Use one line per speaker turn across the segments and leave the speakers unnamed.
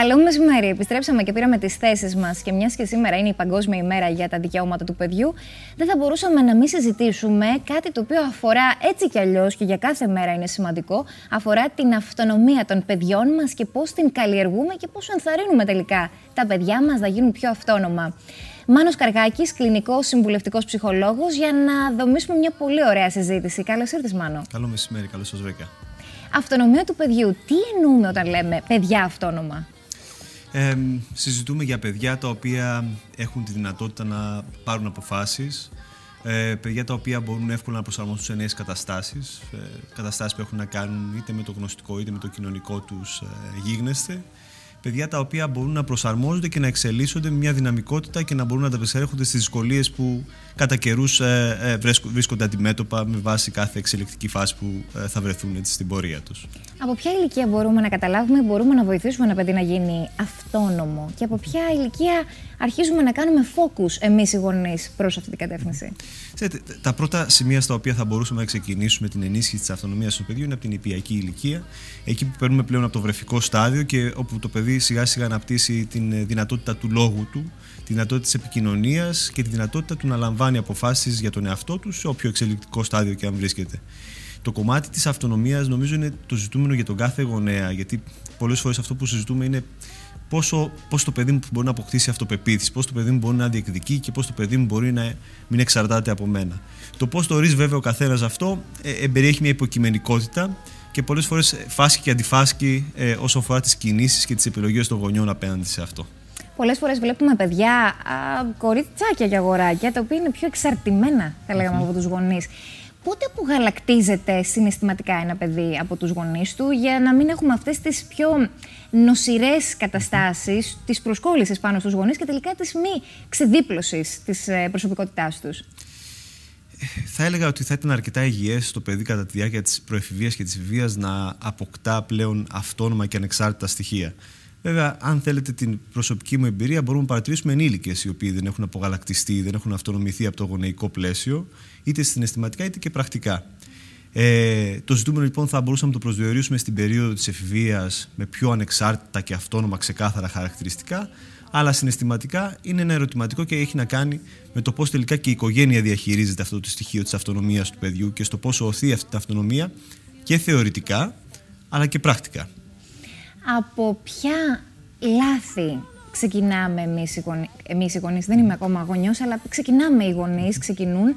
Καλό μεσημέρι. Επιστρέψαμε και πήραμε τις θέσεις μας. Και μιας και σήμερα είναι η Παγκόσμια ημέρα για τα δικαιώματα του παιδιού, δεν θα μπορούσαμε να μην συζητήσουμε κάτι το οποίο αφορά έτσι κι αλλιώς και για κάθε μέρα είναι σημαντικό. Αφορά την αυτονομία των παιδιών μας και πώς την καλλιεργούμε και πώς ενθαρρύνουμε τελικά τα παιδιά μας να γίνουν πιο αυτόνομα. Μάνος Καργάκης, κλινικός συμβουλευτικός ψυχολόγος, για να δομήσουμε μια πολύ ωραία συζήτηση. Καλώς ήρθες, Μάνο.
Καλό μεσημέρι, καλώς σας βρήκα.
Αυτονομία του παιδιού. Τι εννοούμε όταν λέμε παιδιά αυτόνομα;
Ε, συζητούμε για παιδιά τα οποία έχουν τη δυνατότητα να πάρουν αποφάσεις, ε, παιδιά τα οποία μπορούν εύκολα να προσαρμοστούν σε νέες καταστάσεις, ε, καταστάσεις που έχουν να κάνουν είτε με το γνωστικό είτε με το κοινωνικό τους ε, γίγνεσθε παιδιά τα οποία μπορούν να προσαρμόζονται και να εξελίσσονται με μια δυναμικότητα και να μπορούν να ανταπεξέρχονται στις δυσκολίες που κατά καιρούς ε, ε, βρίσκονται αντιμέτωπα με βάση κάθε εξελικτική φάση που ε, θα βρεθούν έτσι, στην πορεία τους.
Από ποια ηλικία μπορούμε να καταλάβουμε, μπορούμε να βοηθήσουμε ένα παιδί να γίνει αυτόνομο και από ποια ηλικία αρχίζουμε να κάνουμε focus εμείς οι γονείς προς αυτή την κατεύθυνση;
Ξέρετε, τα πρώτα σημεία στα οποία θα μπορούσαμε να ξεκινήσουμε την ενίσχυση της αυτονομίας του παιδιού είναι από την υπηακή ηλικία, εκεί που παίρνουμε πλέον από το βρεφικό στάδιο και όπου το παιδί σιγά σιγά αναπτύσσει την ε, δυνατότητα του λόγου του, τη δυνατότητα της επικοινωνίας και τη δυνατότητα του να λαμβάνει αποφάσεις για τον εαυτό του σε όποιο εξελικτικό στάδιο και αν βρίσκεται. Το κομμάτι της αυτονομίας νομίζω είναι το ζητούμενο για τον κάθε γονέα, γιατί πολλές φορές αυτό που συζητούμε είναι πόσο, πώς το παιδί μου μπορεί να αποκτήσει αυτοπεποίθηση, πώς το παιδί μου μπορεί να διεκδικεί και πώς το παιδί μου μπορεί να μην εξαρτάται από μένα. Το πώς το ορίζει βέβαια ο καθένας αυτό ε, εμπεριέχει μια υποκειμενικότητα και πολλές φορές φάσκει και αντιφάσκει ε, όσο αφορά τις κινήσεις και τις επιλογές των γονιών απέναντι σε αυτό.
Πολλές φορές βλέπουμε παιδιά, α, κοριτσάκια και αγοράκια, τα οποία είναι πιο εξαρτημένα, θα λέγαμε, από τους γονείς. Πότε απογαλακτίζεται συναισθηματικά ένα παιδί από τους γονείς του για να μην έχουμε αυτές τις πιο νοσηρές καταστάσεις της προσκόλλησης πάνω στους γονείς και τελικά της μη ξεδίπλωσης της ε, προσωπικότητάς τους.
Θα έλεγα ότι θα ήταν αρκετά υγιές το παιδί κατά τη διάρκεια της προεφηβείας και της βίας να αποκτά πλέον αυτόνομα και ανεξάρτητα στοιχεία. Βέβαια, αν θέλετε την προσωπική μου εμπειρία, μπορούμε να παρατηρήσουμε ενήλικες οι οποίοι δεν έχουν απογαλακτιστεί, δεν έχουν αυτονομηθεί από το γονεϊκό πλαίσιο, είτε συναισθηματικά είτε και πρακτικά. Ε, το ζητούμενο λοιπόν θα μπορούσαμε να το προσδιορίσουμε στην περίοδο της εφηβείας με πιο ανεξάρτητα και αυτόνομα ξεκάθαρα χαρακτηριστικά, αλλά συναισθηματικά είναι ένα ερωτηματικό και έχει να κάνει με το πώς τελικά και η οικογένεια διαχειρίζεται αυτό το στοιχείο της αυτονομίας του παιδιού και στο πόσο οθεί αυτή την αυτονομία και θεωρητικά αλλά και πρακτικά.
Από ποια λάθη ξεκινάμε εμείς οι, γονείς, εμείς οι γονείς, δεν είμαι ακόμα γονιός, αλλά ξεκινάμε οι γονείς, ξεκινούν α,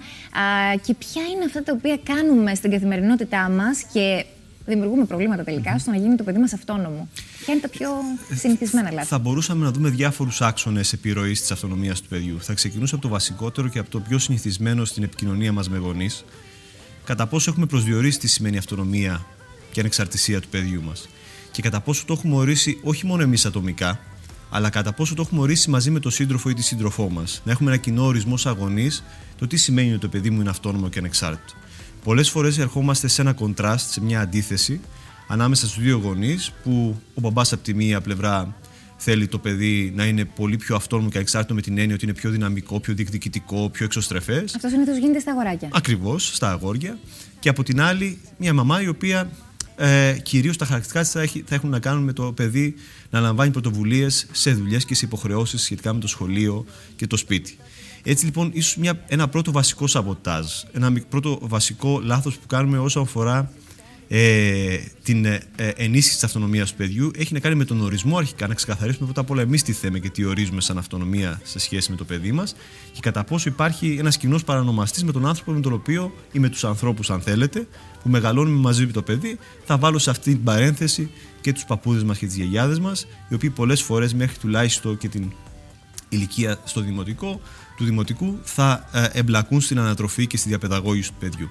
και ποια είναι αυτά τα οποία κάνουμε στην καθημερινότητά μας και δημιουργούμε προβλήματα τελικά στο να γίνει το παιδί μας αυτόνομο. Ποια είναι τα πιο συνηθισμένα λάθη.
Θα μπορούσαμε να δούμε διάφορους άξονες επιρροής της αυτονομίας του παιδιού. Θα ξεκινούσα από το βασικότερο και από το πιο συνηθισμένο στην επικοινωνία μας με γονείς. Κατά πόσο έχουμε προσδιορίσει τι σημαίνει αυτονομία και ανεξαρτησία του παιδιού μας και κατά πόσο το έχουμε ορίσει όχι μόνο εμείς ατομικά, αλλά κατά πόσο το έχουμε ορίσει μαζί με τον σύντροφο ή τη σύντροφό μας. Να έχουμε ένα κοινό ορισμό σαν αγωνή το τι σημαίνει ότι το παιδί μου είναι αυτόνομο και ανεξάρτητο. Πολλές φορές ερχόμαστε σε ένα κοντράστ, σε μια αντίθεση ανάμεσα στους δύο γονείς, που ο μπαμπάς από τη μία πλευρά θέλει το παιδί να είναι πολύ πιο αυτόνομο και ανεξάρτητο με την έννοια ότι είναι πιο δυναμικό, πιο διεκδικητικό, πιο εξωστρεφές.
Αυτό συνήθως γίνεται στα αγοράκια.
Ακριβώς, στα αγόρια. Και από την άλλη, μια μαμά η οποία ε, κυρίως τα χαρακτηριστικά της θα, έχουν να κάνουν με το παιδί να λαμβάνει πρωτοβουλίες σε δουλειές και σε υποχρεώσεις σχετικά με το σχολείο και το σπίτι. Έτσι λοιπόν, ίσως ένα πρώτο βασικό σαμποτάζ, ένα πρώτο βασικό λάθος που κάνουμε όσο αφορά ε, την ε, ε, ενίσχυση της αυτονομίας του παιδιού έχει να κάνει με τον ορισμό αρχικά, να ξεκαθαρίσουμε πρώτα απ' όλα εμείς τι θέμε και τι ορίζουμε σαν αυτονομία σε σχέση με το παιδί μας και κατά πόσο υπάρχει ένας κοινός παρανομαστής με τον άνθρωπο με τον οποίο ή με τους ανθρώπους, αν θέλετε, που μεγαλώνουμε μαζί με το παιδί. Θα βάλω σε αυτή την παρένθεση και τους παππούδες μας και τις γιαγιάδες μας, οι οποίοι πολλές φορές μέχρι τουλάχιστον και την ηλικία στο δημοτικό, του δημοτικού θα ε, εμπλακούν στην ανατροφή και στη διαπαιδαγώγηση του παιδιού.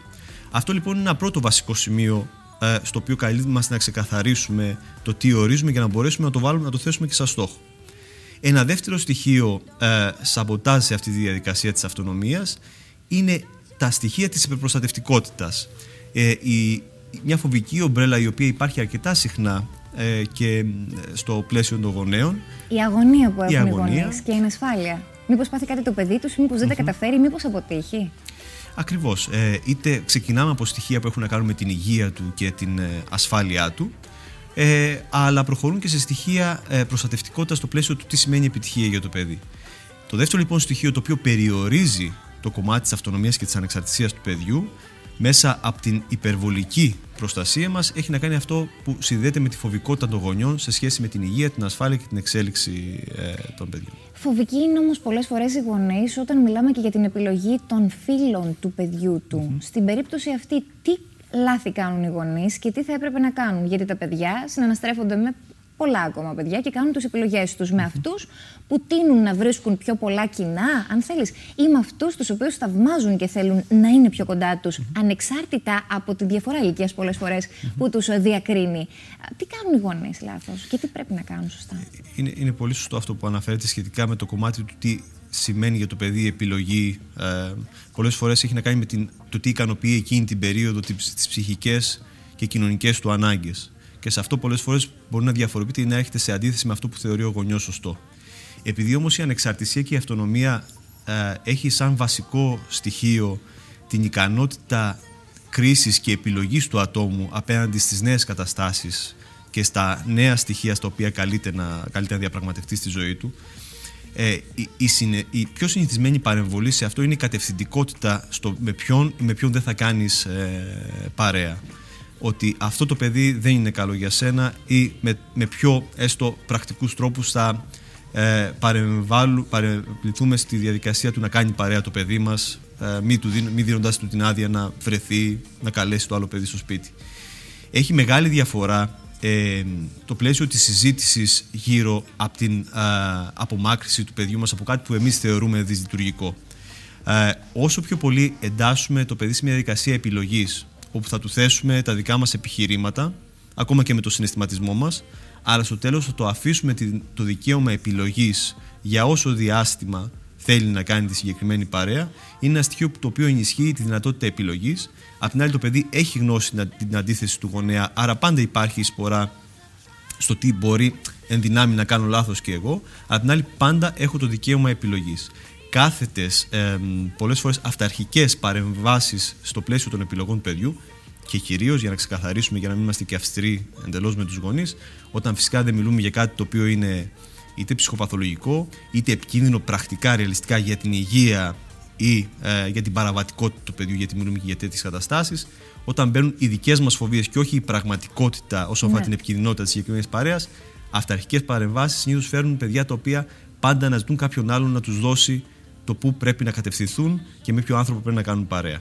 Αυτό λοιπόν είναι ένα πρώτο βασικό σημείο ε, στο οποίο καλούμαστε να ξεκαθαρίσουμε το τι ορίζουμε για να μπορέσουμε να το βάλουμε, να το θέσουμε και σαν στόχο. Ένα δεύτερο στοιχείο ε, σαμποτάζ σε αυτή τη διαδικασία της αυτονομίας είναι τα στοιχεία της υπερπροστατευτικότητας. Ε, η, μια φοβική ομπρέλα η οποία υπάρχει αρκετά συχνά ε, και στο πλαίσιο των γονέων.
Η αγωνία που έχουν οι γονείς και η ανασφάλεια. Μήπως πάθει κάτι το παιδί τους, μήπως δεν τα καταφέρει, μήπως αποτύχει;
Ακριβώς. Ε, είτε ξεκινάμε από στοιχεία που έχουν να κάνουν με την υγεία του και την ε, ασφάλειά του, ε, αλλά προχωρούν και σε στοιχεία ε, προστατευτικότητα στο πλαίσιο του τι σημαίνει επιτυχία για το παιδί. Το δεύτερο λοιπόν στοιχείο το οποίο περιορίζει το κομμάτι της αυτονομίας και της ανεξαρτησίας του παιδιού μέσα από την υπερβολική προστασία μας έχει να κάνει αυτό που συνδέεται με τη φοβικότητα των γονιών σε σχέση με την υγεία, την ασφάλεια και την εξέλιξη ε, των παιδιών.
Φοβική είναι όμως πολλές φορές οι γονείς όταν μιλάμε και για την επιλογή των φίλων του παιδιού του. Στην περίπτωση αυτή τι λάθη κάνουν οι γονείς και τι θα έπρεπε να κάνουν; Γιατί τα παιδιά συναναστρέφονται με πολλά ακόμα παιδιά και κάνουν τις επιλογές τους με αυτούς που τείνουν να βρίσκουν πιο πολλά κοινά, αν θέλεις, ή με αυτούς τους οποίους θαυμάζουν και θέλουν να είναι πιο κοντά τους, ανεξάρτητα από τη διαφορά ηλικίας πολλές φορές που τους διακρίνει. Τι κάνουν οι γονείς λάθος και τι πρέπει να κάνουν σωστά;
Είναι, είναι πολύ σωστό αυτό που αναφέρετε σχετικά με το κομμάτι του τι σημαίνει για το παιδί η επιλογή. Ε, Πολλές φορές έχει να κάνει με την, το τι ικανοποιεί εκείνη την περίοδο τις ψυχικές και κοινωνικές του ανάγκες. Και σε αυτό πολλές φορές μπορεί να διαφοροποιείται ή να έχετε σε αντίθεση με αυτό που θεωρεί ο γονιός σωστό. Επειδή όμως η ανεξαρτησία και η αυτονομία ε, έχει σαν βασικό στοιχείο την ικανότητα κρίσης και επιλογής του ατόμου απέναντι στις νέες καταστάσεις και στα νέα στοιχεία στα οποία καλείται να, καλείται να διαπραγματευτεί στη ζωή του, ε, η, η, η, πιο συνηθισμένη παρεμβολή σε αυτό είναι η κατευθυντικότητα στο με ποιον ή με ποιον δεν θα κάνεις ε, παρέα ότι αυτό το παιδί δεν είναι καλό για σένα ή με, με πιο έστω πρακτικούς τρόπους θα ε, παρεμβληθούμε στη διαδικασία του να κάνει παρέα το παιδί μας ε, μη, του, μη δίνοντάς του την άδεια να βρεθεί, να καλέσει το άλλο παιδί στο σπίτι. Έχει μεγάλη διαφορά ε, το πλαίσιο της συζήτησης γύρω από την ε, απομάκρυση του παιδιού μας από κάτι που εμείς θεωρούμε δυσλειτουργικό. Ε, όσο πιο πολύ εντάσσουμε το παιδί σε μια διαδικασία επιλογής όπου θα του θέσουμε τα δικά μας επιχειρήματα, ακόμα και με το συναισθηματισμό μας, αλλά στο τέλος θα το αφήσουμε το δικαίωμα επιλογής για όσο διάστημα θέλει να κάνει τη συγκεκριμένη παρέα, είναι ένα στοιχείο το οποίο ενισχύει τη δυνατότητα επιλογής. Απ' την άλλη, το παιδί έχει γνώση την αντίθεση του γονέα, άρα πάντα υπάρχει εισπορά στο τι μπορεί εν δυνάμει να κάνω λάθος και εγώ. Απ' την άλλη, πάντα έχω το δικαίωμα επιλογής κάθετες, ε, πολλές φορές αυταρχικές παρεμβάσεις στο πλαίσιο των επιλογών του παιδιού και κυρίως για να ξεκαθαρίσουμε, για να μην είμαστε και αυστηροί εντελώς με τους γονείς, όταν φυσικά δεν μιλούμε για κάτι το οποίο είναι είτε ψυχοπαθολογικό, είτε επικίνδυνο πρακτικά, ρεαλιστικά για την υγεία ή ε, για την παραβατικότητα του παιδιού, γιατί μιλούμε και για τέτοιες καταστάσεις, όταν μπαίνουν οι δικές μας φοβίες και όχι η πραγματικότητα όσον αφορά ναι. την επικίνδυνοτητα της συγκεκριμένης παρέας, αυταρχικές παρεμβάσεις συνήθως φέρνουν παιδιά τα οποία πάντα αναζητούν κάποιον άλλον να τους δώσει το πού πρέπει να κατευθυνθούν και με ποιο άνθρωπο πρέπει να κάνουν παρέα.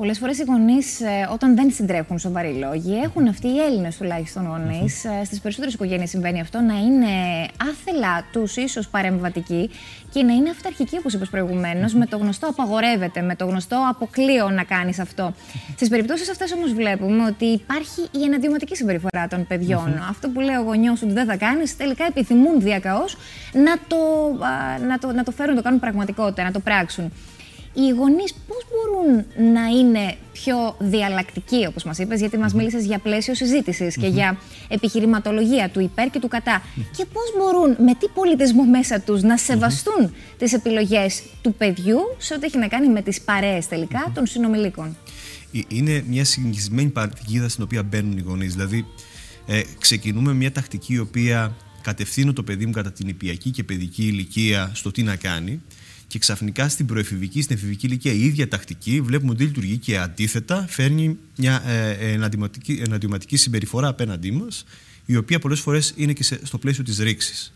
Πολλές φορές οι γονείς, ε, όταν δεν συντρέχουν σοβαροί λόγοι, έχουν αυτοί οι Έλληνες τουλάχιστον γονείς, mm-hmm. στις περισσότερες οικογένειες συμβαίνει αυτό, να είναι άθελά τους, ίσως παρεμβατικοί και να είναι αυταρχικοί, όπως είπες προηγουμένως, με το γνωστό απαγορεύεται, με το γνωστό αποκλείω να κάνεις αυτό. Στις περιπτώσεις αυτές όμως βλέπουμε ότι υπάρχει η εναντιωματική συμπεριφορά των παιδιών. Αυτό που λέει ο γονιός ότι δεν θα κάνεις, τελικά επιθυμούν διακαώ να, το, να, το, να το φέρουν, το κάνουν πραγματικότητα, να το πράξουν οι γονείς πώς μπορούν να είναι πιο διαλλακτικοί, όπως μας είπες, γιατί μας μίλησες για πλαίσιο και για επιχειρηματολογία του υπέρ και του κατά. Και πώς μπορούν, με τι πολιτισμό μέσα τους, να σεβαστούν τις επιλογές του παιδιού σε ό,τι έχει να κάνει με τις παρέες τελικά των συνομιλίκων.
Ε, είναι μια συνηθισμένη παρτιγίδα στην οποία μπαίνουν οι γονείς. Δηλαδή, ε, ξεκινούμε μια τακτική η οποία κατευθύνω το παιδί μου κατά την υπιακή και παιδική ηλικία στο τι να κάνει και ξαφνικά στην προεφηβική, στην εφηβική ηλικία η ίδια τακτική βλέπουμε ότι λειτουργεί και αντίθετα φέρνει μια ε, εναντιωματική, συμπεριφορά απέναντί μας, η οποία πολλές φορές είναι και στο πλαίσιο της ρήξης.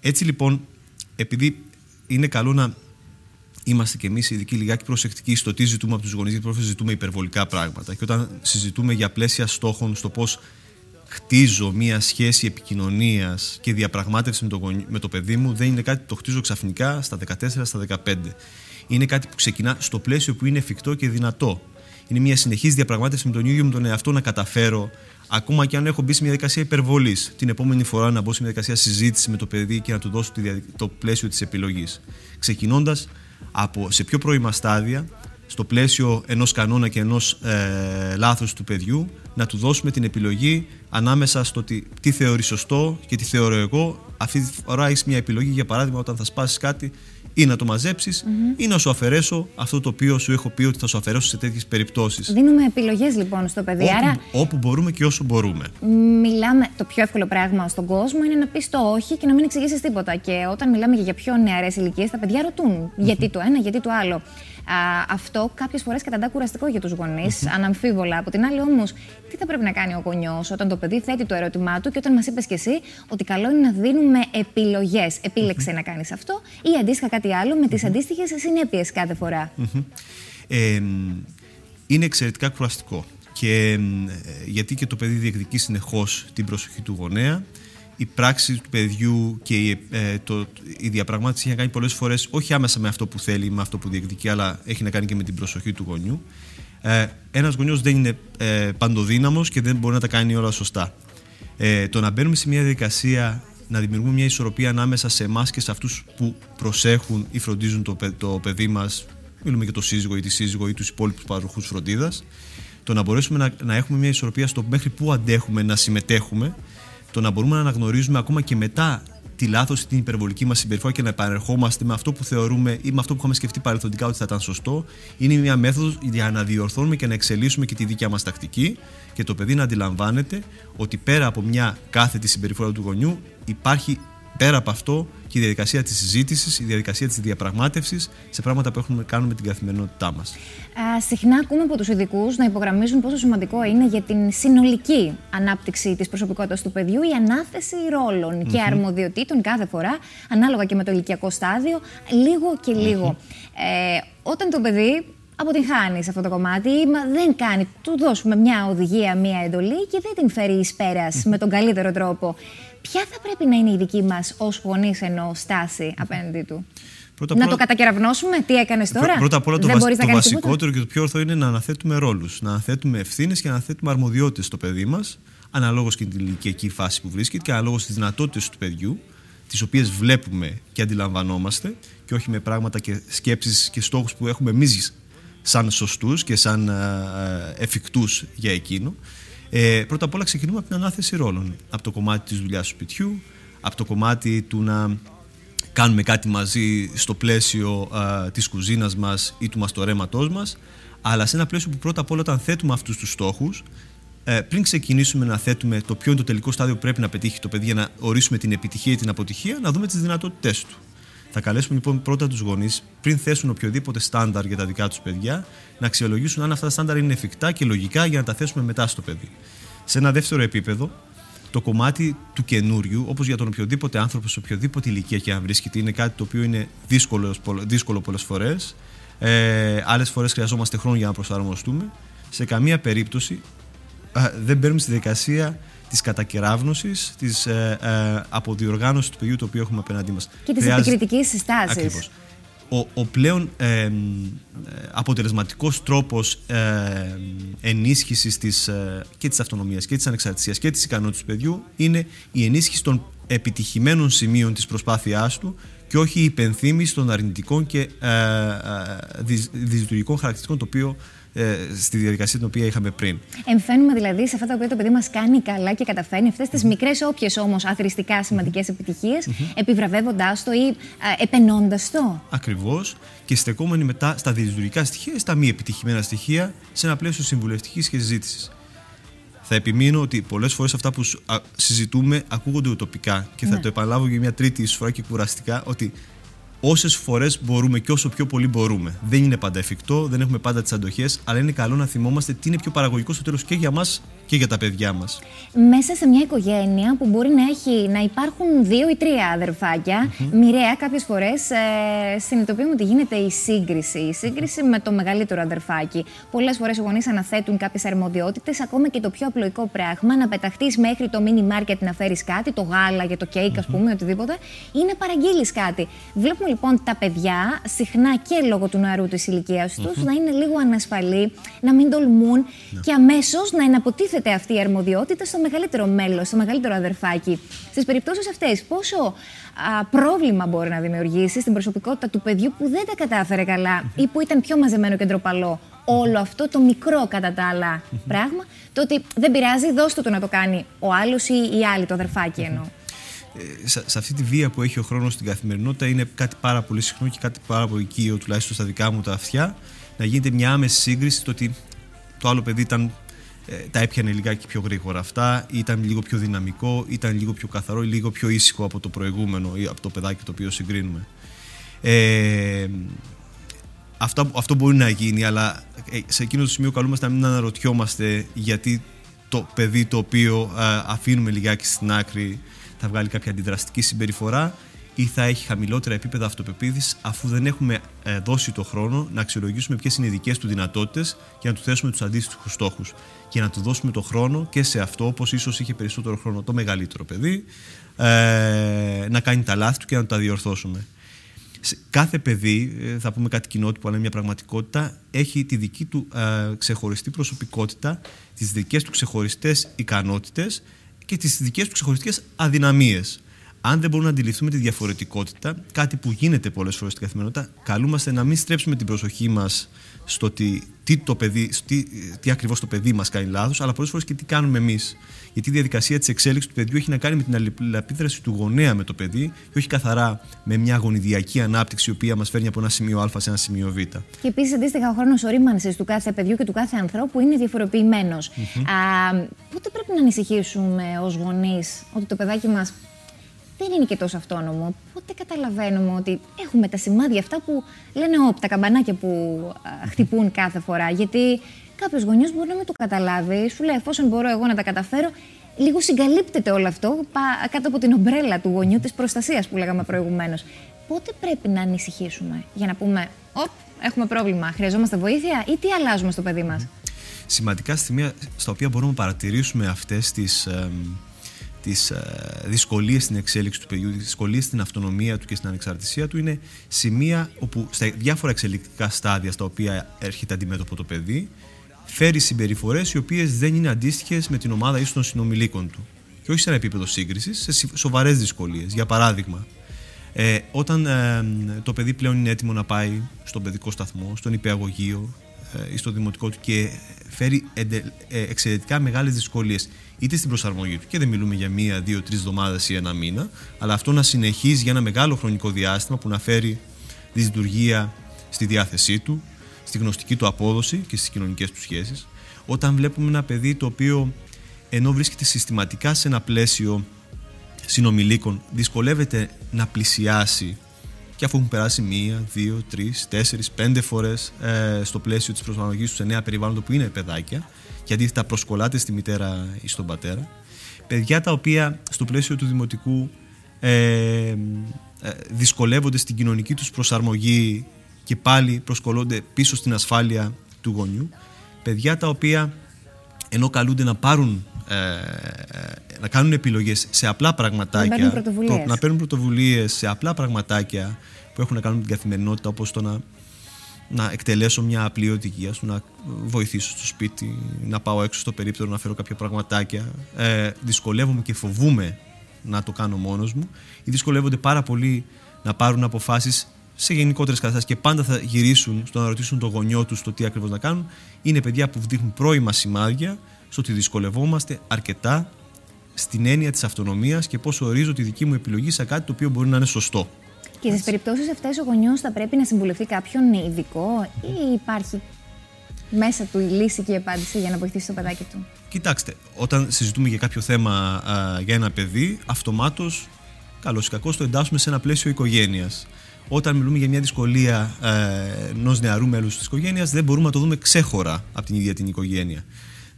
Έτσι λοιπόν, επειδή είναι καλό να είμαστε κι εμείς ειδικοί λιγάκι προσεκτικοί στο τι ζητούμε από τους γονείς, γιατί προφανώ ζητούμε υπερβολικά πράγματα. Και όταν συζητούμε για πλαίσια στόχων, στο πώς χτίζω μία σχέση επικοινωνίας και διαπραγμάτευσης με το, με το παιδί μου δεν είναι κάτι που το χτίζω ξαφνικά στα 14, στα 15. Είναι κάτι που ξεκινά στο πλαίσιο που είναι εφικτό και δυνατό. Είναι μια συνεχής διαπραγμάτευση με τον ίδιο μου τον εαυτό να καταφέρω, ακόμα και αν έχω μπει σε μια διαδικασία υπερβολής. Την επόμενη φορά να μπω σε μια διαδικασία συζήτησης με το παιδί και να του δώσω το πλαίσιο της επιλογής. Ξεκινώντας από σε πιο πρώιμα στάδια, στο πλαίσιο ενός κανόνα και ενός ε, λάθους του παιδιού να του δώσουμε την επιλογή ανάμεσα στο τι, τι θεωρεί σωστό και τι θεωρώ εγώ. Αυτή τη φορά έχεις μια επιλογή, για παράδειγμα, όταν θα σπάσεις κάτι, ή να το μαζεψει ή να σου αφαιρέσω αυτό το οποίο σου έχω πει ότι θα σου αφαιρέσω σε τέτοιες περιπτώσεις.
Δίνουμε επιλογές λοιπόν στο παιδί.
Όπου,
Άρα,
όπου μπορούμε και όσο μπορούμε.
μιλάμε. Το πιο εύκολο πράγμα στον κόσμο είναι να πεις το όχι και να μην εξηγήσεις τίποτα. Και όταν μιλάμε για πιο νεαρές ηλικίες, τα παιδιά ρωτούν γιατί το ένα, γιατί το άλλο. Α, αυτό κάποιες φορές καταντά κουραστικό για τους γονείς, αναμφίβολα. Από την άλλη, όμως, τι θα πρέπει να κάνει ο γονιός όταν το παιδί θέτει το ερώτημά του και όταν μας είπες κι εσύ ότι καλό είναι να δίνουμε επιλογές. Επίλεξε να κάνεις αυτό ή αντίστοιχα κάτι άλλο με τις αντίστοιχες συνέπειε κάθε φορά.
Ε, είναι εξαιρετικά κουραστικό. Και, γιατί και το παιδί διεκδικεί συνεχώς την προσοχή του γονέα η πράξη του παιδιού και η, ε, το, η διαπραγμάτευση έχει να κάνει πολλές φορές όχι άμεσα με αυτό που θέλει, με αυτό που διεκδικεί, αλλά έχει να κάνει και με την προσοχή του γονιού. Ε, Ένας γονιός δεν είναι ε, παντοδύναμος και δεν μπορεί να τα κάνει όλα σωστά. Ε, το να μπαίνουμε σε μια διαδικασία να δημιουργούμε μια ισορροπία ανάμεσα σε εμάς και σε αυτούς που προσέχουν ή φροντίζουν το, το παιδί μας, μιλούμε για το σύζυγο ή τη σύζυγο ή τους υπόλοιπους παροχούς φροντίδας, το να μπορέσουμε να, να έχουμε μια ισορροπία στο μέχρι πού αντέχουμε να συμμετέχουμε το να μπορούμε να αναγνωρίζουμε ακόμα και μετά τη λάθος ή την υπερβολική μας συμπεριφορά και να επανερχόμαστε με αυτό που θεωρούμε ή με αυτό που είχαμε σκεφτεί παρελθοντικά ότι θα ήταν σωστό, είναι μια μέθοδος για να διορθώνουμε και να εξελίσσουμε και τη δικιά μας τακτική. Και το παιδί να αντιλαμβάνεται ότι πέρα από μια κάθετη συμπεριφορά του γονιού υπάρχει πέρα από αυτό και η διαδικασία της συζήτησης, η διαδικασία της διαπραγμάτευσης σε πράγματα που έχουμε να κάνουμε με την καθημερινότητά μας.
Συχνά ακούμε από τους ειδικούς να υπογραμμίζουν πόσο σημαντικό είναι για την συνολική ανάπτυξη της προσωπικότητας του παιδιού η ανάθεση και αρμοδιοτήτων κάθε φορά, ανάλογα και με το ηλικιακό στάδιο, λίγο και λιγο Ε, όταν το παιδί αποτυγχάνεις σε αυτό το κομμάτι ή δεν κάνει, του δώσουμε μια οδηγία, μια εντολή και δεν την φέρει εις πέρας με τον καλύτερο τρόπο ποια θα πρέπει να είναι η δική μας ως γονείς ενώ στάση απέναντι του; Πρώτα να το κατακεραυνώσουμε, τι έκανες τώρα;
Πρώτα απ' όλα το, βασ... το βασικότερο και το πιο ορθό είναι να αναθέτουμε ρόλους. Να αναθέτουμε ευθύνες και να αναθέτουμε αρμοδιότητες στο παιδί μας, αναλόγως και την ηλικιακή φάση που βρίσκεται και αναλόγως τις δυνατότητες του παιδιού, τις οποίες βλέπουμε και αντιλαμβανόμαστε, και όχι με πράγματα και σκέψεις και στόχους που έχουμε εμείς σαν σωστούς και σαν εφικτούς για εκείνο. Ε, πρώτα απ' όλα ξεκινούμε από την ανάθεση ρόλων. Από το κομμάτι της δουλειάς του σπιτιού, από το κομμάτι του να κάνουμε κάτι μαζί στο πλαίσιο α, της κουζίνας μας ή του μαστορέματός μας, αλλά σε ένα πλαίσιο που πρώτα απ' όλα όταν θέτουμε αυτούς τους στόχους, ε, πριν ξεκινήσουμε να θέτουμε το ποιο είναι το τελικό στάδιο που πρέπει να πετύχει το παιδί για να ορίσουμε την επιτυχία ή την αποτυχία, να δούμε τις δυνατότητές του. Θα καλέσουμε λοιπόν πρώτα τους γονείς, πριν θέσουν οποιοδήποτε στάνταρ για τα δικά τους παιδιά, να αξιολογήσουν αν αυτά τα στάνταρ είναι εφικτά και λογικά για να τα θέσουμε μετά στο παιδί. Σε ένα δεύτερο επίπεδο, το κομμάτι του καινούριου, όπως για τον οποιοδήποτε άνθρωπο σε οποιοδήποτε ηλικία και αν βρίσκεται, είναι κάτι το οποίο είναι δύσκολο, δύσκολο πολλές φορές. Ε, Άλλες φορές χρειαζόμαστε χρόνο για να προσαρμοστούμε. Σε καμία περίπτωση δεν μπαίνουμε στη διαδικασία της κατακεράβνωση, της ε, ε, αποδιοργάνωσης του παιδιού το οποίο έχουμε απέναντί μας.
Και της επικριτικής συστάσης.
Ακριβώς. Ο, ο πλέον ε, αποτελεσματικός τρόπος ε, ενίσχυσης της, ε, και της αυτονομίας και της ανεξαρτησίας και της ικανότητας του παιδιού είναι η ενίσχυση των επιτυχημένων σημείων της προσπάθειάς του και όχι η υπενθύμηση των αρνητικών και ε, ε, δυσλειτουργικών χαρακτηριστικών το οποίο ε, στη διαδικασία την οποία είχαμε πριν.
Εμφαίνουμε δηλαδή σε αυτά τα οποία το παιδί μας κάνει καλά και καταφέρνει αυτές τις μικρές, όποιες όμως αθρηστικά σημαντικές επιτυχίες, επιβραβεύοντάς το ή επενώντας το.
Ακριβώς. Και στεκόμενοι μετά στα δυσλειτουργικά στοιχεία, στα μη επιτυχημένα στοιχεία, σε ένα πλαίσιο συμβουλευτικής και συζήτησης. Θα επιμείνω ότι πολλές φορές αυτά που συζητούμε ακούγονται ουτοπικά και θα ναι. το επαναλάβω για μια τρίτη φορά και κουραστικά ότι όσες φορές μπορούμε και όσο πιο πολύ μπορούμε. Δεν είναι πάντα εφικτό, δεν έχουμε πάντα τις αντοχές, αλλά είναι καλό να θυμόμαστε τι είναι πιο παραγωγικό στο τέλος και για μας και για τα παιδιά μας.
Μέσα σε μια οικογένεια που μπορεί να, έχει, να υπάρχουν δύο ή τρία αδερφάκια, mm-hmm. μοιραία κάποιες φορές ε, συνειδητοποιούμε ότι γίνεται η σύγκριση. Η σύγκριση με το μεγαλύτερο αδερφάκι. Πολλές φορές οι γονείς αναθέτουν κάποιες αρμοδιότητες, ακόμα και το πιο απλοϊκό πράγμα, να πεταχτείς μέχρι το mini market να φέρεις κάτι, το γάλα για το κέικ, ας πούμε, οτιδήποτε, ή να παραγγείλεις κάτι. Βλέπουμε λοιπόν τα παιδιά συχνά και λόγω του νεαρού της ηλικίας τους να είναι λίγο ανασφαλή, να μην τολμούν ναι. και αμέσως να εναποτίθεται αυτή η αρμοδιότητα στο μεγαλύτερο μέλος, στο μεγαλύτερο αδερφάκι. Στις περιπτώσεις αυτές, πόσο α, πρόβλημα μπορεί να δημιουργήσει στην προσωπικότητα του παιδιού που δεν τα κατάφερε καλά ή που ήταν πιο μαζεμένο και ντροπαλό όλο αυτό το μικρό κατά τα άλλα πράγμα, το ότι δεν πειράζει, δώστε το να το κάνει ο άλλος ή η άλλη, το αδερφάκι εννοώ.
Ε, σε αυτή τη βία που έχει ο χρόνος στην καθημερινότητα είναι κάτι πάρα πολύ συχνό και κάτι πάρα πολύ οικείο τουλάχιστον στα δικά μου τα αυτιά να γίνεται μια άμεση σύγκριση το ότι το άλλο παιδί ήταν, ε, τα έπιανε λιγάκι πιο γρήγορα αυτά ήταν λίγο πιο δυναμικό, ήταν λίγο πιο καθαρό ή λίγο πιο ήσυχο από το προηγούμενο ή από το παιδάκι το οποίο συγκρίνουμε. Ε, αυτό, αυτό μπορεί να γίνει, αλλά ε, σε εκείνο το σημείο καλούμαστε να μην αναρωτιόμαστε γιατί το παιδί το οποίο αφήνουμε λιγάκι στην άκρη θα βγάλει κάποια αντιδραστική συμπεριφορά ή θα έχει χαμηλότερα επίπεδα αυτοπεποίθησης αφού δεν έχουμε ε, δώσει το χρόνο να αξιολογήσουμε ποιες είναι οι δικές του δυνατότητες και να του θέσουμε τους αντίστοιχους στόχους. Και να του δώσουμε το χρόνο και σε αυτό, όπως ίσως είχε περισσότερο χρόνο το μεγαλύτερο παιδί, ε, να κάνει τα λάθη του και να τα διορθώσουμε. Κάθε παιδί, ε, θα πούμε κάτι κοινότυπο, αλλά είναι μια πραγματικότητα, έχει τη δική του ε, ξεχωριστή προσωπικότητα, τις δικές του ξεχωριστές ικανότητες και τις δικές τους ξεχωριστικές αδυναμίες. Αν δεν μπορούμε να αντιληφθούμε τη διαφορετικότητα, κάτι που γίνεται πολλές φορές στην καθημερινότητα, καλούμαστε να μην στρέψουμε την προσοχή μας στο τι, τι, το παιδί, τι, τι ακριβώς το παιδί μας κάνει λάθος, αλλά πολλές φορές και τι κάνουμε εμείς. Γιατί η διαδικασία της εξέλιξης του παιδιού έχει να κάνει με την αλληλεπίδραση του γονέα με το παιδί και όχι καθαρά με μια γονιδιακή ανάπτυξη η οποία μας φέρνει από ένα σημείο Α σε ένα σημείο Β.
Και επίσης, αντίστοιχα, ο χρόνος ορίμανσης του κάθε παιδιού και του κάθε ανθρώπου είναι διαφοροποιημένος. Mm-hmm. Πότε πρέπει να ανησυχήσουμε ως γονείς ότι το παιδάκι μας δεν είναι και τόσο αυτόνομο; Πότε καταλαβαίνουμε ότι έχουμε τα σημάδια αυτά που λένε όπ, τα καμπανάκια που χτυπούν κάθε φορά; Γιατί κάποιος γονιός μπορεί να μην το καταλάβει. Σου λέει, εφόσον μπορώ εγώ να τα καταφέρω, λίγο συγκαλύπτεται όλο αυτό κάτω από την ομπρέλα του γονιού της προστασίας που λέγαμε προηγουμένως. Πότε πρέπει να ανησυχήσουμε για να πούμε, Οπ, έχουμε πρόβλημα, χρειαζόμαστε βοήθεια ή τι αλλάζουμε στο παιδί μας.
Σημαντικά σημεία στα οποία μπορούμε να παρατηρήσουμε αυτές τις τις ε, δυσκολίες στην εξέλιξη του παιδιού, τις δυσκολίες στην αυτονομία του και στην ανεξαρτησία του είναι σημεία όπου στα διάφορα εξελικτικά στάδια στα οποία έρχεται αντιμέτωπο το παιδί φέρει συμπεριφορές οι οποίες δεν είναι αντίστοιχες με την ομάδα ίσως των συνομιλίκων του και όχι σε ένα επίπεδο σύγκρισης, σε σοβαρές δυσκολίες. Για παράδειγμα, ε, όταν ε, το παιδί πλέον είναι έτοιμο να πάει στον παιδικό σταθμό, στον υπηαγωγείο ε, ή στο δημοτικό του και φέρει ε, εξαιρετικά μεγάλες δυσκολίες είτε στην προσαρμογή του. Και δεν μιλούμε για μία, δύο, τρεις εβδομάδες ή ένα μήνα, αλλά αυτό να συνεχίζει για ένα μεγάλο χρονικό διάστημα που να φέρει δυσλειτουργία στη διάθεσή του, στη γνωστική του απόδοση και στις κοινωνικές του σχέσεις. Όταν βλέπουμε ένα παιδί το οποίο ενώ βρίσκεται συστηματικά σε ένα πλαίσιο συνομιλίκων, δυσκολεύεται να πλησιάσει και αφού έχουν περάσει μία, δύο, τρεις, τέσσερις, πέντε φορές ε, στο πλαίσιο της προσαρμογή τους σε νέα περιβάλλοντα που είναι παιδάκια, και αντίθετα προσκολάται στη μητέρα ή στον πατέρα. Παιδιά τα οποία στο πλαίσιο του δημοτικού ε, ε, δυσκολεύονται στην κοινωνική τους προσαρμογή και πάλι προσκολώνται πίσω στην ασφάλεια του γονιού. Παιδιά τα οποία ενώ καλούνται να πάρουν ε, να κάνουν επιλογές σε απλά πραγματάκια
να παίρνουν πρωτοβουλίες,
να παίρνουν πρωτοβουλίες σε απλά πραγματάκια που έχουν να κάνουν με την καθημερινότητα όπως το να να εκτελέσω μια απλή οδηγία, να βοηθήσω στο σπίτι, να πάω έξω στο περίπτερο να φέρω κάποια πραγματάκια. Ε, δυσκολεύομαι και φοβούμαι να το κάνω μόνος μου ή δυσκολεύονται πάρα πολύ να πάρουν αποφάσεις σε γενικότερες καταστάσεις και πάντα θα γυρίσουν στο να ρωτήσουν το γονιό τους το τι ακριβώς να κάνουν. Είναι παιδιά που δείχνουν πρώιμα σημάδια στο ότι δυσκολευόμαστε αρκετά στην έννοια της αυτονομίας και πώς ορίζω τη δική μου επιλογή σε κάτι το οποίο μπορεί να είναι σωστό.
Και στις περιπτώσεις αυτές ο γονιός θα πρέπει να συμβουλευτεί κάποιον ειδικό ή υπάρχει μέσα του η λύση και η απάντηση για να βοηθήσει το παιδάκι του;
Κοιτάξτε, όταν συζητούμε για κάποιο θέμα α, για ένα παιδί, αυτομάτως, καλώς ή κακό, το εντάσσουμε σε ένα πλαίσιο οικογένειας. Όταν μιλούμε για μια δυσκολία ε, ενός νεαρού μέλους της οικογένειας, δεν μπορούμε να το δούμε ξέχωρα από την ίδια την οικογένεια.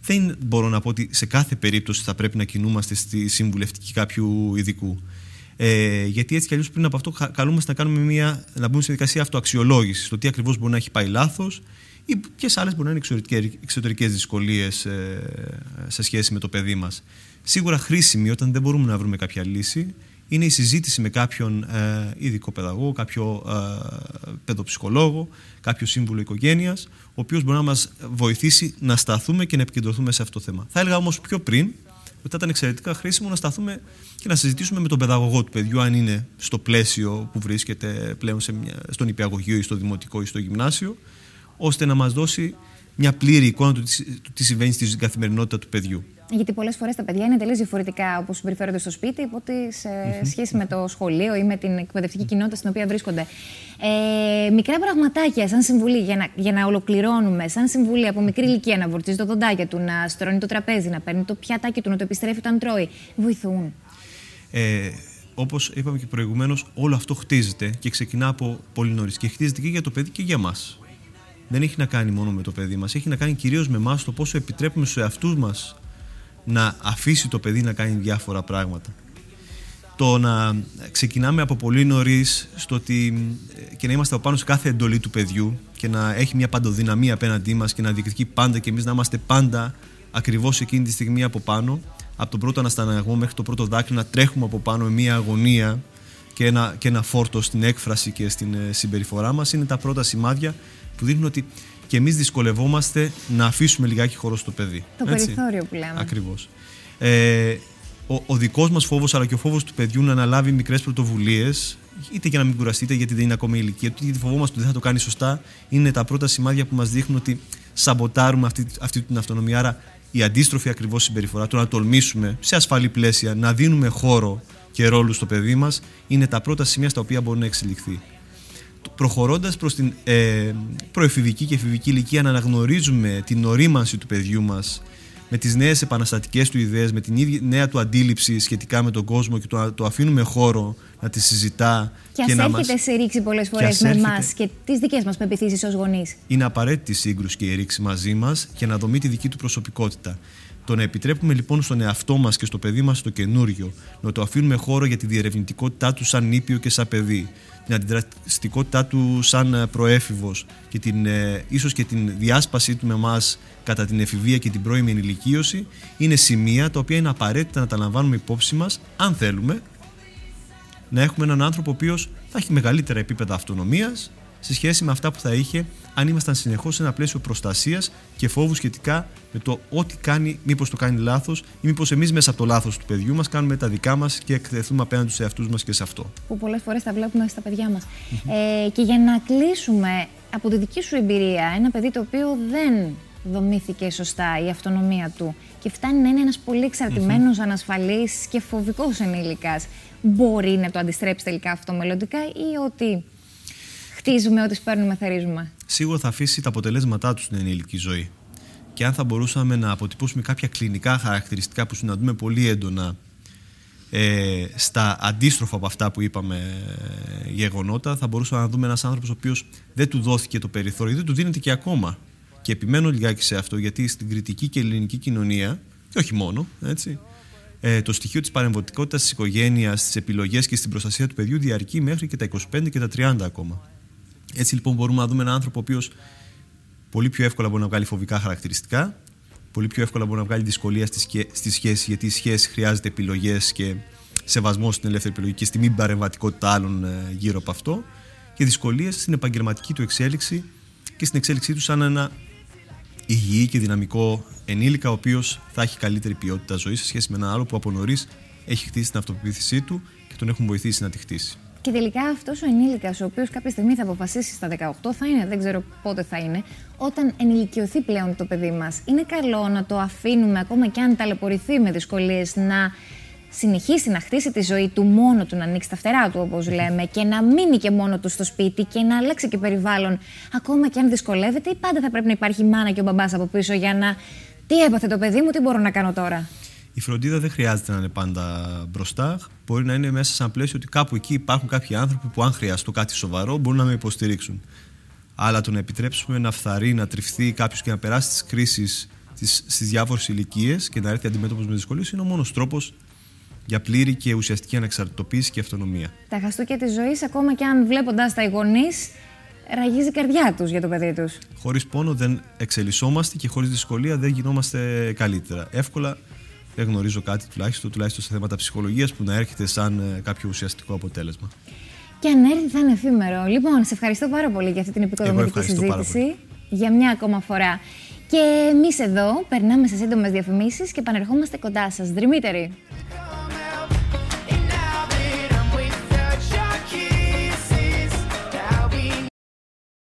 Δεν μπορώ να πω ότι σε κάθε περίπτωση θα πρέπει να κινούμαστε στη συμβουλευτική κάποιου ειδικού. Ε, γιατί έτσι κι αλλιώς πριν από αυτό καλούμαστε να, κάνουμε μια, να μπούμε σε διαδικασία αυτοαξιολόγησης. Το τι ακριβώς μπορεί να έχει πάει λάθος ή ποιες άλλες μπορεί να είναι εξωτερικές δυσκολίες ε, σε σχέση με το παιδί μας. Σίγουρα χρήσιμη όταν δεν μπορούμε να βρούμε κάποια λύση είναι η συζήτηση με κάποιον ε, ειδικό παιδαγώγο, κάποιο ε, παιδοψυχολόγο, κάποιο σύμβουλο οικογένειας, ο οποίος μπορεί να μας βοηθήσει να σταθούμε και να επικεντρωθούμε σε αυτό το θέμα. Θα έλεγα όμως πιο πριν θα ήταν εξαιρετικά χρήσιμο να σταθούμε και να συζητήσουμε με τον παιδαγωγό του παιδιού, αν είναι στο πλαίσιο που βρίσκεται πλέον σε μια, στον υπηαγωγείο ή στο δημοτικό ή στο γυμνάσιο, ώστε να μας δώσει μια πλήρη εικόνα του τι συμβαίνει στην καθημερινότητα του παιδιού.
Γιατί πολλές φορές τα παιδιά είναι τελείω διαφορετικά όπως συμπεριφέρονται στο σπίτι από ότι σε σχέση με το σχολείο ή με την εκπαιδευτική κοινότητα στην οποία βρίσκονται. Ε, μικρά πραγματάκια, σαν συμβουλή, για να, για να ολοκληρώνουμε, σαν συμβουλή από μικρή ηλικία να βορτίζει το δοντάκια του, να στρώνει το τραπέζι, να παίρνει το πιατάκι του, να το επιστρέφει όταν τρώει. Βοηθούν.
Ε, Όπως είπαμε και προηγουμένως, όλο αυτό χτίζεται και ξεκινά από πολύ νωρίς. Και χτίζεται και για το παιδί και για εμά. Δεν έχει να κάνει μόνο με το παιδί μας. Έχει να κάνει κυρίως με εμάς το πόσο επιτρέπουμε στους εαυτούς μας να αφήσει το παιδί να κάνει διάφορα πράγματα. Το να ξεκινάμε από πολύ νωρίς στο ότι και να είμαστε από πάνω σε κάθε εντολή του παιδιού και να έχει μια παντοδυναμία απέναντί μας και να διεκδικεί πάντα και εμείς να είμαστε πάντα ακριβώς εκείνη τη στιγμή από πάνω, από τον πρώτο ανασταναγμό μέχρι το πρώτο δάκρυ, να τρέχουμε από πάνω με μια αγωνία και ένα, και ένα φόρτο στην έκφραση και στην ε, συμπεριφορά μας, είναι τα πρώτα σημάδια που δείχνουν ότι και εμείς δυσκολευόμαστε να αφήσουμε λιγάκι χώρο στο παιδί.
Το Έτσι. περιθώριο που λέμε.
Ακριβώς. Ε, ο, ο δικός μας φόβος, αλλά και ο φόβος του παιδιού να αναλάβει μικρές πρωτοβουλίες, είτε για να μην κουραστείτε γιατί δεν είναι ακόμα ηλικία είτε γιατί φοβόμαστε ότι δεν θα το κάνει σωστά, είναι τα πρώτα σημάδια που μας δείχνουν ότι σαμποτάρουμε αυτή, αυτή την αυτονομία. Άρα η αντίστροφη ακριβώς συμπεριφορά, το να τολμήσουμε σε ασφαλή πλαίσια να δίνουμε χώρο και ρόλο στο παιδί μας, είναι τα πρώτα σημεία στα οποία μπορεί να εξελιχθεί προχωρώντας προς την ε, προεφηβική και εφηβική ηλικία να αναγνωρίζουμε την ορίμανση του παιδιού μας με τις νέες επαναστατικές του ιδέες, με την ίδια νέα του αντίληψη σχετικά με τον κόσμο και το, το αφήνουμε χώρο να τη συζητά.
Και, και να έρχεται μας... σε ρήξη πολλές φορές με εμάς και τις δικές μας πεπιθήσεις ως γονείς.
Είναι απαραίτητη η σύγκρουση και η ρήξη μαζί μας για να δομεί τη δική του προσωπικότητα. Το να επιτρέπουμε λοιπόν στον εαυτό μας και στο παιδί μας το καινούριο, να το αφήνουμε χώρο για τη διερευνητικότητά του σαν νήπιο και σαν παιδί, την αντιδραστικότητά του σαν ε, προέφηβος και την, ε, ίσως και την διάσπασή του με εμάς κατά την εφηβεία και την πρώιμη ενηλικίωση είναι σημεία τα οποία είναι απαραίτητα να τα λαμβάνουμε υπόψη μας αν θέλουμε να έχουμε έναν άνθρωπο ο οποίος θα έχει μεγαλύτερα επίπεδα αυτονομίας σε σχέση με αυτά που θα είχε αν ήμασταν συνεχώς σε ένα πλαίσιο προστασίας και φόβους σχετικά με το ό,τι κάνει, μήπως το κάνει λάθος ή μήπως εμείς μέσα από το λάθος του παιδιού μας κάνουμε τα δικά μας και εκτεθούμε απέναντι στους εαυτούς μας και σε αυτό.
Που πολλές φορές τα βλέπουμε στα παιδιά μας. Ε, και για να κλείσουμε από τη δική σου εμπειρία, ένα παιδί το οποίο δεν δομήθηκε σωστά η αυτονομία του και φτάνει να είναι ένας πολύ εξαρτημένος, mm-hmm. ανασφαλής και φοβικός ενήλικας, μπορεί να το αντιστρέψει τελικά αυτό μελλοντικά ή ότι χτίζουμε, ό,τι σπέρνουμε, θερίζουμε.
Σίγουρα θα αφήσει τα αποτελέσματά τους στην ενήλικη ζωή. Και αν θα μπορούσαμε να αποτυπώσουμε κάποια κλινικά χαρακτηριστικά που συναντούμε πολύ έντονα ε, στα αντίστροφα από αυτά που είπαμε ε, γεγονότα, θα μπορούσαμε να δούμε ένας άνθρωπος ο οποίος δεν του δόθηκε το περιθώριο, δεν του δίνεται και ακόμα. Και επιμένω λιγάκι σε αυτό, γιατί στην κριτική και ελληνική κοινωνία, και όχι μόνο, έτσι, ε, το στοιχείο της παρεμβατικότητας της οικογένειας, στι επιλογές και στην προστασία του παιδιού διαρκεί μέχρι και τα 25 και τα 30 ακόμα. Έτσι λοιπόν μπορούμε να δούμε έναν άνθρωπο ο οποίος πολύ πιο εύκολα μπορεί να βγάλει φοβικά χαρακτηριστικά, πολύ πιο εύκολα μπορεί να βγάλει δυσκολία στη, σχέση, γιατί η σχέση χρειάζεται επιλογές και σεβασμό στην ελεύθερη επιλογή και στη μη παρεμβατικότητα άλλων ε, γύρω από αυτό, και δυσκολίες στην επαγγελματική του εξέλιξη και στην εξέλιξή του σαν ένα υγιή και δυναμικό ενήλικα, ο οποίος θα έχει καλύτερη ποιότητα ζωής σε σχέση με έναν άλλο που από νωρίς έχει χτίσει την αυτοπεποίθησή του και τον έχουν βοηθήσει να τη χτίσει.
Και τελικά αυτός ο ενήλικας, ο οποίος κάποια στιγμή θα αποφασίσει στα 18, θα είναι, δεν ξέρω πότε θα είναι, όταν ενηλικιωθεί πλέον το παιδί μας. Είναι καλό να το αφήνουμε, ακόμα και αν ταλαιπωρηθεί με δυσκολίες, να συνεχίσει να χτίσει τη ζωή του μόνο του, να ανοίξει τα φτερά του, όπως λέμε, και να μείνει και μόνο του στο σπίτι και να αλλάξει και περιβάλλον, ακόμα και αν δυσκολεύεται, ή πάντα θα πρέπει να υπάρχει μάνα και ο μπαμπάς από πίσω για να. Τι έπαθε το παιδί μου, τι μπορώ να κάνω τώρα;
Η φροντίδα δεν χρειάζεται να είναι πάντα μπροστά. Μπορεί να είναι μέσα σε ένα πλαίσιο ότι κάπου εκεί υπάρχουν κάποιοι άνθρωποι που, αν χρειαστώ κάτι σοβαρό, μπορούν να με υποστηρίξουν. Αλλά το να επιτρέψουμε να φθαρεί, να τριφθεί κάποιος και να περάσει τις κρίσεις στις διάφορες ηλικίες και να έρθει αντιμέτωπος με δυσκολίες είναι ο μόνος τρόπος για πλήρη και ουσιαστική ανεξαρτητοποίηση και αυτονομία.
Τα χαστούκια τη ζωή, ακόμα και αν βλέποντας τα οι γονείς, ραγίζει η καρδιά τους για το παιδί τους.
Χωρίς πόνο δεν εξελισσόμαστε και χωρίς δυσκολία δεν γινόμαστε καλύτερα. Εύκολα δεν γνωρίζω κάτι τουλάχιστον, τουλάχιστον σε θέματα ψυχολογίας που να έρχεται σαν ε, κάποιο ουσιαστικό αποτέλεσμα.
Και αν έρθει θα είναι εφήμερο. Λοιπόν, σε ευχαριστώ πάρα πολύ για αυτή την επικοδομητική συζήτηση. Για μια ακόμα φορά. Και εμείς εδώ περνάμε σε σύντομες διαφημίσεις και επανερχόμαστε κοντά σας. Δρυμύτερη.